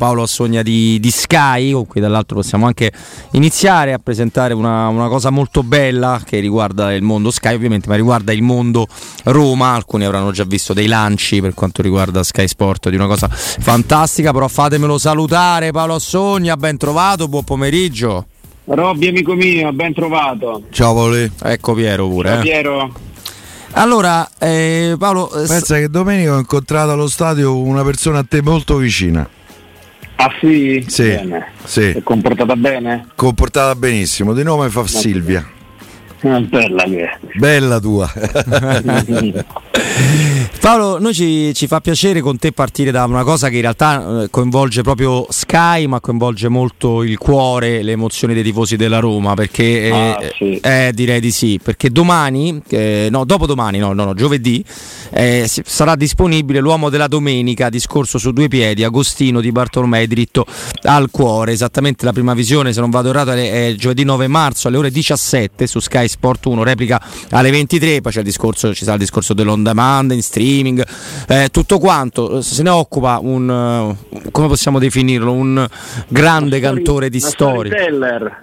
Paolo Assogna di, di, Sky, con cui dall'altro possiamo anche iniziare a presentare una, una, cosa molto bella che riguarda il mondo Sky ovviamente, ma riguarda il mondo Roma, alcuni avranno già visto dei lanci per quanto riguarda Sky Sport di una cosa fantastica, però fatemelo salutare Paolo Assogna, ben trovato, buon pomeriggio. Robby amico mio, ben trovato. Ciao Paolo. Ecco Piero pure. Ciao eh. Piero. Allora, eh, Paolo... Pensa che domenica ho incontrato allo stadio una persona a te molto vicina. Ah sì? Sì, sì. È comportata bene? Comportata benissimo, di nome fa Silvia. Bella che è. Bella tua. Paolo, noi ci, ci, fa piacere con te partire da una cosa che in realtà eh, coinvolge proprio Sky, ma coinvolge molto il cuore, le emozioni dei tifosi della Roma, perché eh, Ah, sì. eh, direi di sì, perché domani, eh, no, dopodomani, no, no, no, giovedì, eh, sarà disponibile l'uomo della domenica, discorso su due piedi, Agostino di Bartolomei dritto al cuore, esattamente la prima visione, se non vado errato, è, è giovedì 9 marzo alle ore 17 su Sky Sport 1, replica alle 23, poi c'è il discorso, ci sarà il discorso dell'on demand, in streaming, eh, tutto quanto, se ne occupa un, eh, come possiamo definirlo, un grande cantore di storie.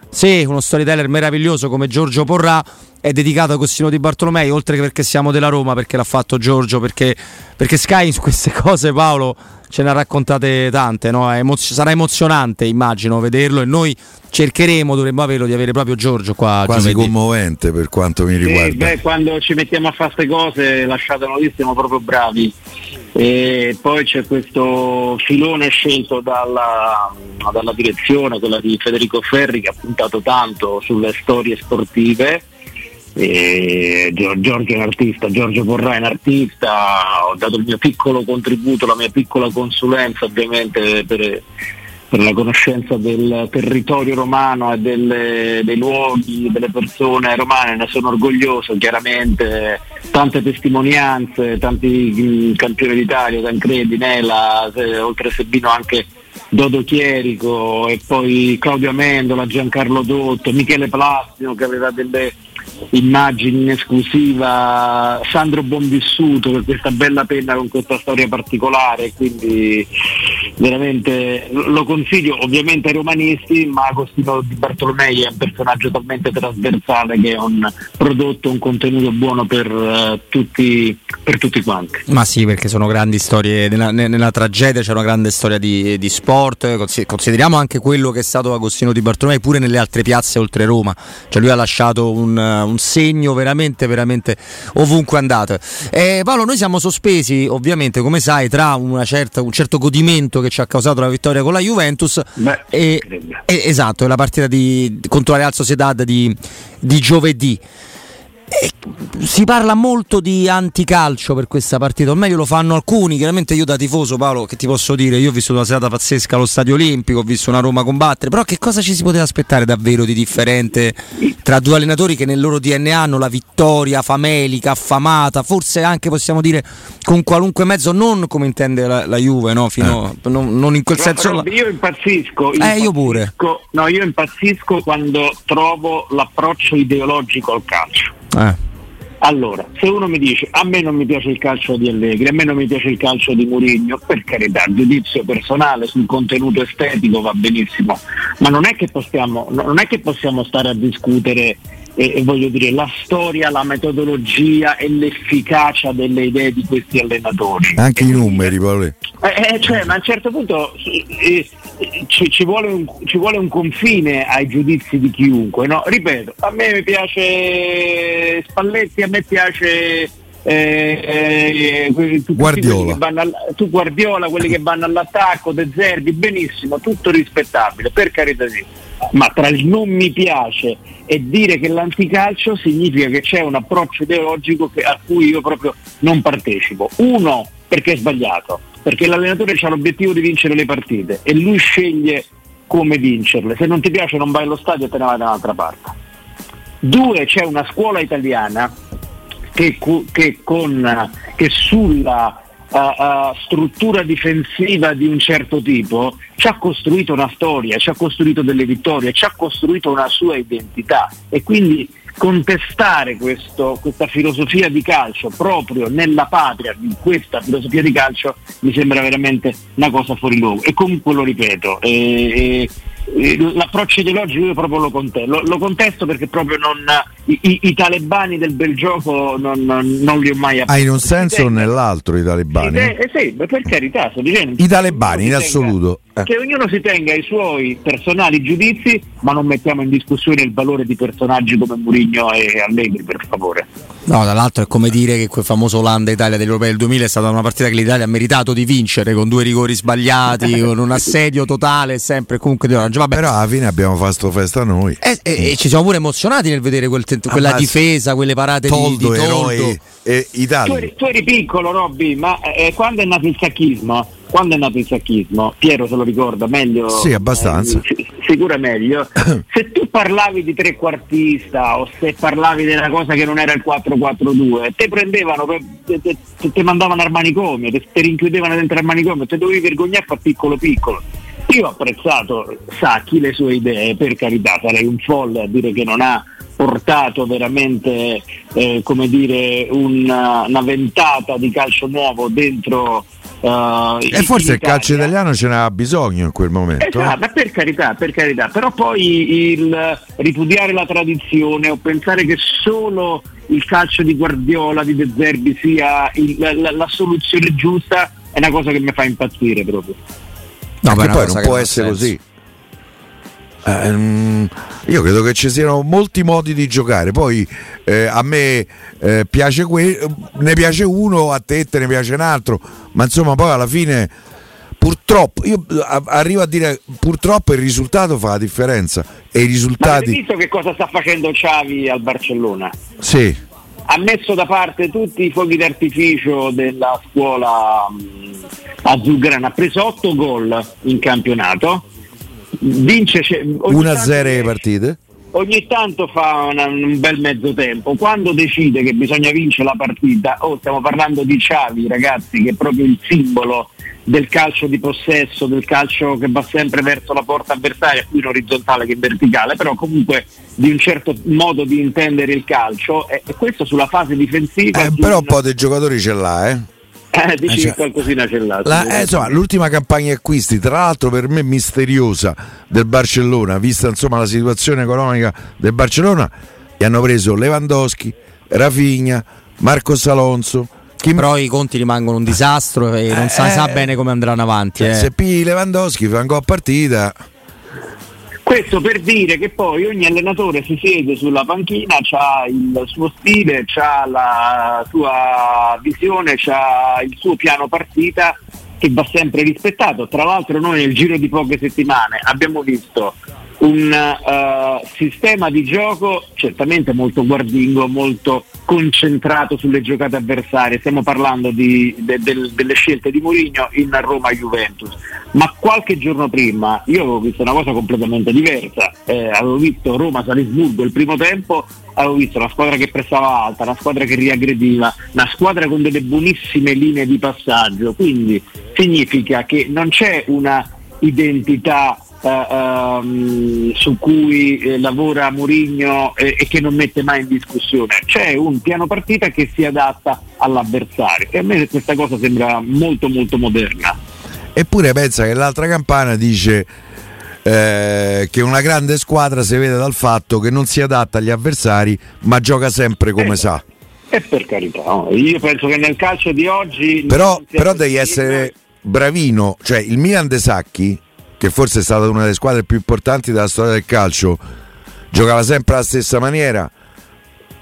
Sì, uno storyteller meraviglioso come Giorgio Porrà è dedicato a Costino di Bartolomei, oltre che perché siamo della Roma, perché l'ha fatto Giorgio, perché, perché Sky su queste cose Paolo ce ne ha raccontate tante, no? È emozio- sarà emozionante immagino vederlo e noi cercheremo, dovremmo averlo, di avere proprio Giorgio qua Quasi giovedì. commovente per quanto mi Sì, riguarda. beh, quando ci mettiamo a fare queste cose, lasciatelo lì, siamo proprio bravi. E poi c'è questo filone scelto dalla, dalla direzione, quella di Federico Ferri, che ha puntato tanto sulle storie sportive. E Gio- Giorgio è un artista, Giorgio Porrà è un artista, ho dato il mio piccolo contributo, la mia piccola consulenza ovviamente per, per la conoscenza del territorio romano e delle- dei luoghi, delle persone romane, ne sono orgoglioso chiaramente, tante testimonianze, tanti campioni d'Italia, Tancredi, Nela, se- oltre a Sebino anche Dodo Chierico e poi Claudio Amendola, Giancarlo Dotto, Michele Plasino che aveva delle immagini in esclusiva, Sandro Bonvissuto per questa bella penna con questa storia particolare, quindi veramente lo consiglio ovviamente ai romanisti, ma Agostino Di Bartolomei è un personaggio talmente trasversale che è un prodotto, un contenuto buono per, eh, tutti, per tutti quanti. Ma sì, perché sono grandi storie, nella, ne- nella tragedia c'è una grande storia di, di sport, Consi- consideriamo anche quello che è stato Agostino Di Bartolomei pure nelle altre piazze oltre Roma, cioè lui ha lasciato un, eh, un segno veramente, veramente ovunque andate. Eh, Paolo, noi siamo sospesi ovviamente, come sai, tra certa- un certo godimento che ci ha causato la vittoria con la Juventus Beh, e, e- esatto, e la partita di, contro la Real Sociedad di, di giovedì. E si parla molto di anticalcio per questa partita, o meglio lo fanno alcuni, chiaramente io da tifoso Paolo che ti posso dire, io ho visto una serata pazzesca allo Stadio Olimpico, ho visto una Roma combattere, però che cosa ci si poteva aspettare davvero di differente tra due allenatori che nel loro DNA hanno la vittoria famelica, affamata, forse anche possiamo dire con qualunque mezzo, non come intende la, la Juve, no? Fino, non, non in quel Però, senso... però io impazzisco, Eh, io pure. impazzisco- No, io impazzisco quando trovo l'approccio ideologico al calcio. Eh. Allora, se uno mi dice a me non mi piace il calcio di Allegri, a me non mi piace il calcio di Mourinho, per carità, giudizio personale sul contenuto estetico va benissimo, ma non è che possiamo, non è che possiamo stare a discutere e, e voglio dire la storia, la metodologia e l'efficacia delle idee di questi allenatori. Anche i numeri, Paolo. Eh, eh, cioè, ma a un certo punto eh, eh, ci, ci vuole un, ci vuole un confine ai giudizi di chiunque, no? Ripeto, a me mi piace Spalletti, a me piace eh, eh, quelli- tutti Guardiola. quelli che vanno al- tu Guardiola, quelli che vanno all'attacco, De Zerbi, benissimo, tutto rispettabile, per carità di ma tra il non mi piace e dire che l'anticalcio significa che c'è un approccio ideologico che- a cui io proprio non partecipo. Uno, perché è sbagliato, perché l'allenatore ha l'obiettivo di vincere le partite e lui sceglie come vincerle. Se non ti piace non vai allo stadio e te ne vai da un'altra parte. Due, c'è una scuola italiana che, che con, che sulla uh, uh, struttura difensiva di un certo tipo ci ha costruito una storia, ci ha costruito delle vittorie, ci ha costruito una sua identità. E quindi contestare questo, questa filosofia di calcio proprio nella patria di questa filosofia di calcio mi sembra veramente una cosa fuori luogo. E comunque lo ripeto e, e, l'approccio ideologico io proprio lo contesto, lo, lo contesto perché proprio non, i, i, talebani del bel gioco non, non, li ho mai appreso. Ah, in un senso o nell'altro i talebani? Sì, eh, sì, per carità, sto dicendo. I talebani in assoluto. Eh. Che ognuno si tenga i suoi personali giudizi, ma non mettiamo in discussione il valore di personaggi come Murigno e Allegri, per favore. No, tra l'altro è come dire che quel famoso Olanda-Italia dell'Europeo del 2000 è stata una partita che l'Italia ha meritato di vincere con due rigori sbagliati, con un assedio totale, sempre comunque di orange. Vabbè. Però alla fine abbiamo fatto festa noi. E, e, e ci siamo pure emozionati nel vedere quel, quella ah, difesa, quelle parate toldo, di, di Toldo. Eroi, e Italia. Tu eri, tu eri piccolo, Robby, ma eh, quando è nato il sacchismo? Quando è nato il sacchismo, Piero se lo ricorda meglio. Sì, abbastanza. Eh, sicura meglio. se tu parlavi di trequartista o se parlavi della cosa che non era il 4-4-2, te prendevano, te, te, te mandavano al manicomio, te, te rinchiudevano dentro al manicomio, te dovevi vergognare a piccolo piccolo. Io ho apprezzato Sacchi le sue idee, per carità, sarei un folle a dire che non ha portato veramente eh, come dire una, una, ventata di calcio nuovo dentro Uh, e forse il calcio italiano ce n'aveva bisogno in quel momento. Esatto, eh? per carità, per carità, però poi il ripudiare la tradizione o pensare che solo il calcio di Guardiola, di De Zerbi sia il, la, la, soluzione giusta è una cosa che mi fa impazzire proprio. No, ma poi non può essere senso. così. Um, io credo che ci siano molti modi di giocare. Poi eh, a me eh, piace que- ne piace uno, a te te ne piace un altro, ma insomma, poi alla fine purtroppo io arrivo a dire purtroppo il risultato fa la differenza e i risultati. Ma visto che cosa sta facendo Xavi al Barcellona? Sì. Ha messo da parte tutti i fuochi d'artificio della scuola mh, azzurrana, ha preso 8 gol in campionato vince 1-0 le partite? Ogni tanto fa una, un bel mezzo tempo. Quando decide che bisogna vincere la partita oh, stiamo parlando di Xavi ragazzi che è proprio il simbolo del calcio di possesso del calcio che va sempre verso la porta avversaria più in orizzontale che in verticale però comunque di un certo modo di intendere il calcio. E, e questo sulla fase difensiva eh, però un po' dei giocatori ce l'ha eh eh, dici cioè, qualcosina c'è là. La, eh, insomma, l'ultima campagna acquisti, tra l'altro per me misteriosa del Barcellona, vista insomma la situazione economica del Barcellona, gli hanno preso Lewandowski, Rafinha, Marcos Alonso. Kim... Però i conti rimangono un disastro e non eh, sa, sa, bene come andranno avanti. Eh. Se pigli Lewandowski, fa un gol a partita. Questo per dire che poi ogni allenatore si siede sulla panchina, ha il suo stile, ha la sua visione, ha il suo piano partita che va sempre rispettato. Tra l'altro noi nel giro di poche settimane abbiamo visto un uh, sistema di gioco certamente molto guardingo, molto concentrato sulle giocate avversarie. Stiamo parlando di, de, de, delle scelte di Mourinho in Roma-Juventus. Ma qualche giorno prima io avevo visto una cosa completamente diversa. Eh, avevo visto Roma-Salisburgo il primo tempo, avevo visto una squadra che pressava alta, una squadra che riaggrediva, una squadra con delle buonissime linee di passaggio. Quindi significa che non c'è una identità Uh, su cui eh, lavora Murigno eh, e che non mette mai in discussione. C'è un piano partita che si adatta all'avversario e a me questa cosa sembra molto molto moderna. Eppure pensa che l'altra campana dice eh, che una grande squadra si vede dal fatto che non si adatta agli avversari ma gioca sempre come eh, sa. E per carità, no? io penso che nel calcio di oggi... Però, però devi essere bravino, cioè il Milan De Sacchi che forse è stata una delle squadre più importanti della storia del calcio, giocava sempre alla stessa maniera.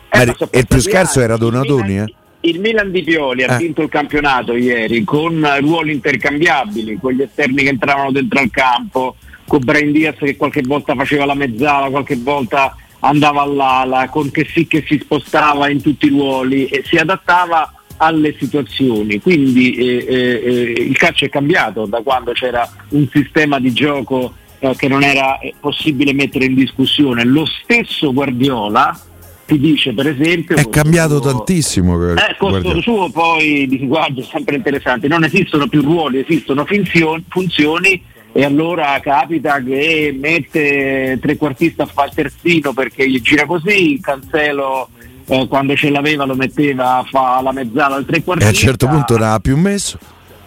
Eh, e il più scarso era Donatoni. Eh? Il Milan di Pioli ha eh. vinto il campionato ieri con ruoli intercambiabili, con gli esterni che entravano dentro al campo, con Brian Diaz che qualche volta faceva la mezzala, qualche volta andava all'ala, con che sì che si spostava in tutti i ruoli e si adattava alle situazioni. Quindi eh, eh, eh, il calcio è cambiato da quando c'era un sistema di gioco eh, che non era eh, possibile mettere in discussione. Lo stesso Guardiola ti dice per esempio... È cambiato suo, tantissimo. Eh, costo suo poi di guardia sempre interessante, non esistono più ruoli, esistono funzioni, funzioni e allora capita che mette trequartista a terzino perché gli gira così, Cancelo eh, quando ce l'aveva lo metteva a fare la mezzala al trequartista. E a un certo punto non ha più messo.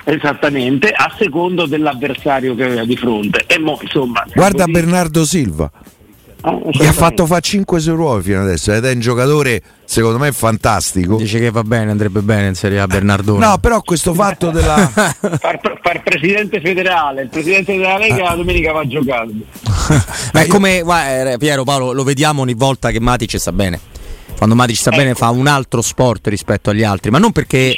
Esattamente, a secondo dell'avversario che aveva di fronte. E mo, insomma, Guarda così... Bernardo Silva. Ah, gli ha fatto fare 5 Seruoi fino adesso ed è un giocatore secondo me fantastico. Dice che va bene, andrebbe bene in Serie A Bernardone. No, però questo fatto della far, far, presidente federale, il presidente della Lega la domenica va a giocare. Ma è come guarda, eh, Piero Paolo, lo vediamo ogni volta che Matic sta bene quando Matic sta ecco. bene fa un altro sport rispetto agli altri, ma non perché...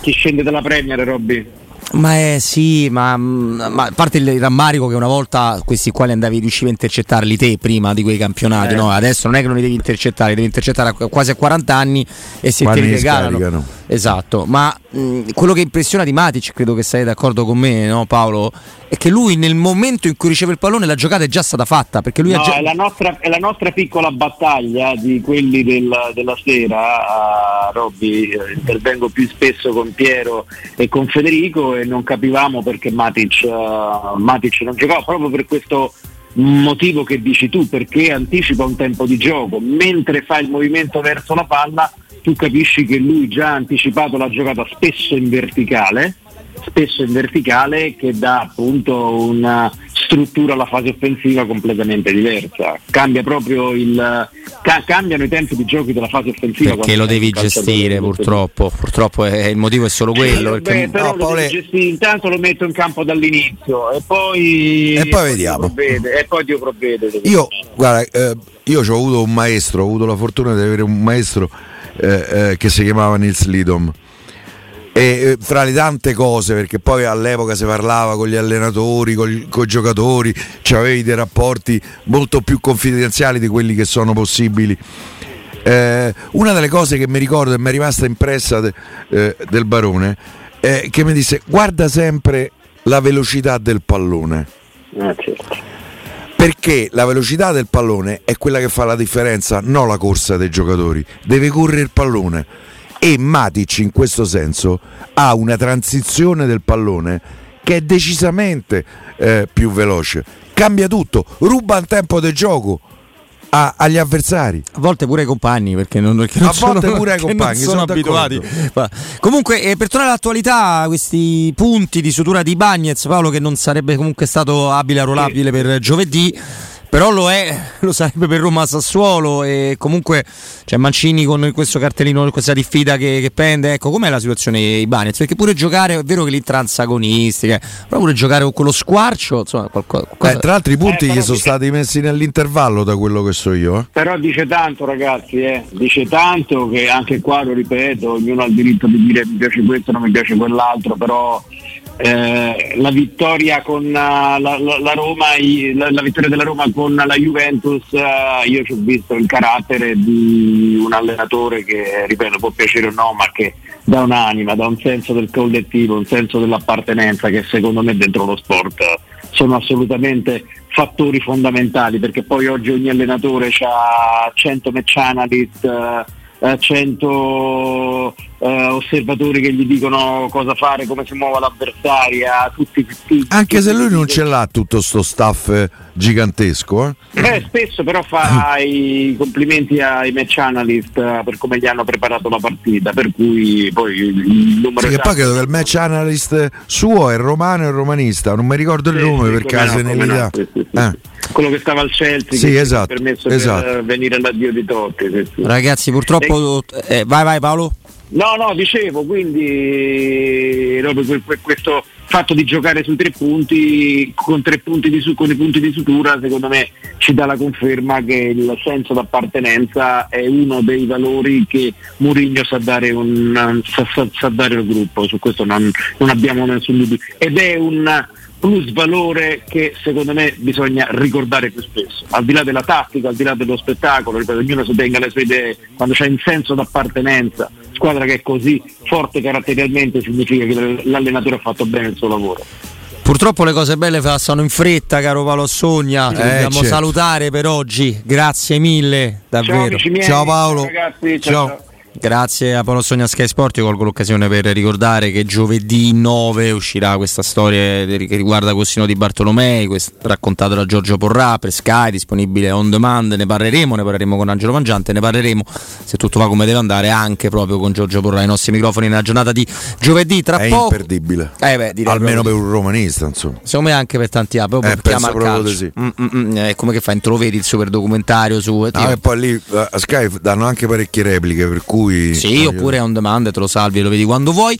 Chi scende dalla Premier, Robby? Ma è sì, ma, ma, a parte il rammarico che una volta questi quali andavi riuscivi a intercettarli te prima di quei campionati, eh. no? Adesso non è che non li devi intercettare, li devi intercettare a quasi a 40 anni e se Quando te li regalano. Esatto, ma mh, quello che impressiona di Matic, credo che sei d'accordo con me, no Paolo? È che lui nel momento in cui riceve il pallone la giocata è già stata fatta. Perché lui no, già... è, la nostra, è, la nostra, piccola battaglia di quelli del, della sera, uh, Robby, eh, intervengo più spesso con Piero e con Federico e non capivamo perché Matic, uh, Matic non giocava proprio per questo motivo che dici tu, perché anticipa un tempo di gioco, mentre fa il movimento verso la palla tu capisci che lui già ha anticipato la giocata spesso in verticale, spesso in verticale che dà appunto una struttura alla fase offensiva completamente diversa. Cambia proprio il ca- cambiano i tempi di giochi della fase offensiva. Perché lo devi gestire purtroppo, purtroppo è, il motivo è solo quello. Eh, beh, però no, lo devi gestire, intanto lo metto in campo dall'inizio e poi, e poi vediamo. Provvede, e poi Dio provvede. Io, guarda, eh, io ho avuto un maestro, ho avuto la fortuna di avere un maestro eh, eh, che si chiamava Nils Lidom. E eh, fra le tante cose, perché poi all'epoca si parlava con gli allenatori, con i giocatori, cioè avevi dei rapporti molto più confidenziali di quelli che sono possibili. Eh, una delle cose che mi ricordo e mi è rimasta impressa de, eh, del barone è che mi disse guarda sempre la velocità del pallone. Ah, certo perché la velocità del pallone è quella che fa la differenza, non la corsa dei giocatori. Deve correre il pallone. E Matic in questo senso ha una transizione del pallone che è decisamente eh, più veloce. Cambia tutto, ruba il tempo del gioco a, agli avversari. A volte pure ai compagni, perché non, perché non a sono, volte pure ai compagni, sono, sono abituati. Comunque, eh, per tornare all'attualità, questi punti di sutura di Bagnez, Paolo, che non sarebbe comunque stato abile a rollabile per giovedì però lo è, lo sarebbe per Roma Sassuolo e comunque c'è Mancini con questo cartellino, questa diffida che, che pende, ecco com'è la situazione Ibanez, perché pure giocare, è vero che lì tra agonistiche, però pure giocare con quello squarcio, insomma, qualcosa... Eh, tra l'altro i punti eh, gli sono dice... stati messi nell'intervallo da quello che so io. Eh. Però dice tanto ragazzi, eh. dice tanto che anche qua lo ripeto, ognuno ha il diritto di dire mi piace questo, non mi piace quell'altro, però eh, la vittoria con uh, la, la, la, Roma, la, la, vittoria della Roma con la Juventus, uh, io ci ho visto il carattere di un allenatore che, ripeto, può piacere o no, ma che dà un'anima, dà un senso del collettivo, un senso dell'appartenenza che secondo me dentro lo sport sono assolutamente fattori fondamentali perché poi oggi ogni allenatore ha 100 match analyst uh, 100 eh, osservatori che gli dicono cosa fare, come si muove l'avversaria, tutti, tutti Anche tutti, se lui non ce l'ha tutto sto staff gigantesco. Eh? Eh, spesso però fa i complimenti ai match analyst eh, per come gli hanno preparato la partita, per cui poi il numero sì, esatto... poi credo che il match analyst suo è romano e romanista, non mi ricordo il nome per caso no, eh. Quello che stava al Chelsea sì, che esatto, ha permesso esatto. per venire all'addio di Totti. Ragazzi, purtroppo eh, vai vai Paolo. No, no, dicevo, quindi questo fatto di giocare sui tre punti con, tre punti di, con i punti di sutura secondo me ci dà la conferma che il senso d'appartenenza è uno dei valori che Mourinho sa dare, un, sa, sa, sa dare al gruppo, su questo non, non abbiamo nessun dubbio ed è un plus valore che secondo me bisogna ricordare più spesso, al di là della tattica, al di là dello spettacolo, ripeto, ognuno si tenga le sue idee, quando c'è il senso d'appartenenza, squadra che è così forte caratterialmente significa che l'allenatore ha fatto bene il suo lavoro. Purtroppo le cose belle passano in fretta, caro Paolo Sogna. Ti eh, dobbiamo certo. salutare per oggi. Grazie mille, davvero. Ciao, ciao Paolo. Ciao, ragazzi, ciao. ciao. Grazie a Paolo Sogna Sky Sport, io colgo l'occasione per ricordare che giovedì 9 uscirà questa storia che riguarda Costino di Bartolomei, raccontata da Giorgio Porrà per Sky, disponibile on demand, ne parleremo, ne parleremo con Angelo Mangiante, ne parleremo se tutto va come deve andare anche proprio con Giorgio Porrà ai nostri microfoni nella giornata di giovedì. Tra È poco... imperdibile. Eh beh, Almeno per un romanista, insomma. Secondo me anche per tanti proprio Eh, per chiama penso al proprio calcio. di sì. Mm, mm, mm, eh, come che fa? Introvedi il super documentario su... No, e poi lì eh, a Sky danno anche parecchie repliche, per cui... Sì, oppure on demand, te lo salvi e lo vedi quando vuoi.